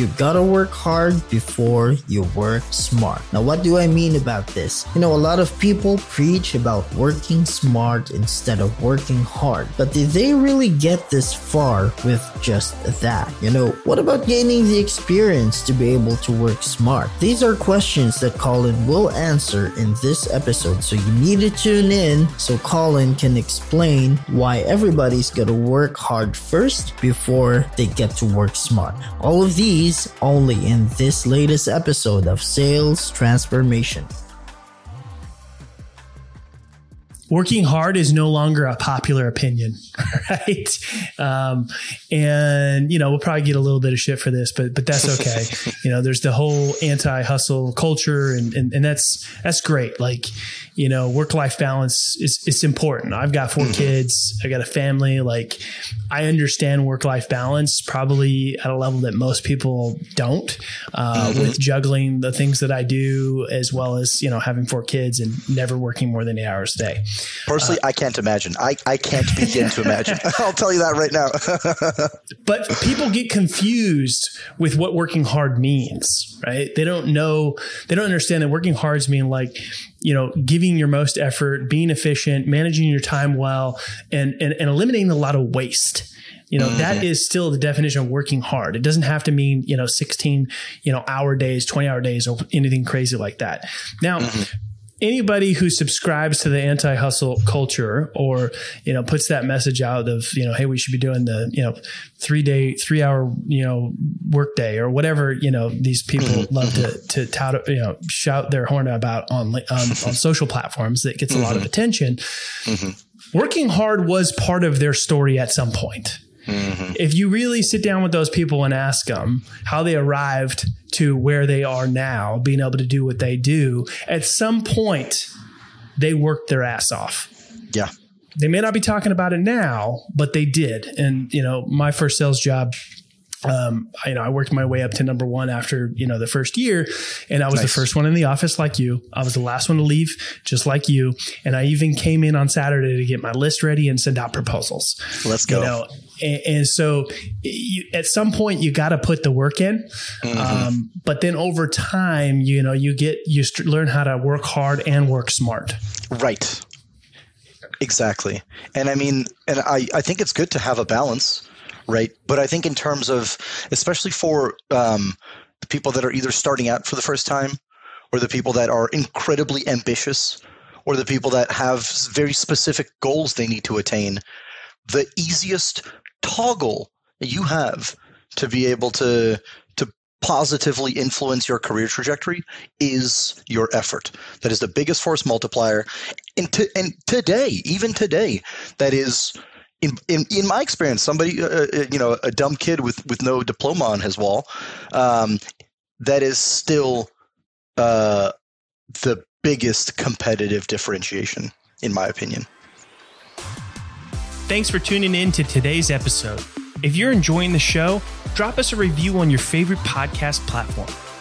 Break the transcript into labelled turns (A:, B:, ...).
A: You gotta work hard before you work smart. Now, what do I mean about this? You know, a lot of people preach about working smart instead of working hard, but did they really get this far with just that? You know, what about gaining the experience to be able to work smart? These are questions that Colin will answer in this episode, so you need to tune in so Colin can explain why everybody's gotta work hard first before they get to work smart. All of these only in this latest episode of Sales Transformation.
B: Working hard is no longer a popular opinion, right? Um, and you know, we'll probably get a little bit of shit for this, but but that's okay. you know, there's the whole anti-hustle culture, and and, and that's that's great. Like, you know, work-life balance is it's important. I've got 4 mm-hmm. kids, I got a family. Like, I understand work-life balance probably at a level that most people don't. Uh, mm-hmm. With juggling the things that I do, as well as you know having four kids and never working more than eight hours a day.
C: Personally, uh, I can't imagine. I, I can't begin to imagine. I'll tell you that right now.
B: but people get confused with what working hard means, right? They don't know, they don't understand that working hard mean like, you know, giving your most effort, being efficient, managing your time well, and, and, and eliminating a lot of waste. You know, mm-hmm. that is still the definition of working hard. It doesn't have to mean, you know, 16, you know, hour days, 20 hour days or anything crazy like that. Now, mm-hmm anybody who subscribes to the anti-hustle culture or you know puts that message out of you know hey we should be doing the you know three day three hour you know work day or whatever you know these people mm-hmm. love to mm-hmm. to tout you know shout their horn about on on, on social platforms that gets a lot of mm-hmm. attention working hard was part of their story at some point Mm-hmm. If you really sit down with those people and ask them how they arrived to where they are now, being able to do what they do, at some point they worked their ass off.
C: Yeah.
B: They may not be talking about it now, but they did. And, you know, my first sales job um, I, you know, I worked my way up to number one after, you know, the first year and I was nice. the first one in the office like you. I was the last one to leave just like you. And I even came in on Saturday to get my list ready and send out proposals.
C: Let's go.
B: You know, and, and so you, at some point you got to put the work in. Mm-hmm. Um, but then over time, you know, you get, you st- learn how to work hard and work smart.
C: Right. Exactly. And I mean, and I, I think it's good to have a balance right? But I think in terms of, especially for um, the people that are either starting out for the first time, or the people that are incredibly ambitious, or the people that have very specific goals they need to attain, the easiest toggle you have to be able to to positively influence your career trajectory is your effort. That is the biggest force multiplier. And, to, and today, even today, that is in, in, in my experience, somebody, uh, uh, you know, a dumb kid with, with no diploma on his wall, um, that is still uh, the biggest competitive differentiation, in my opinion.
B: Thanks for tuning in to today's episode. If you're enjoying the show, drop us a review on your favorite podcast platform.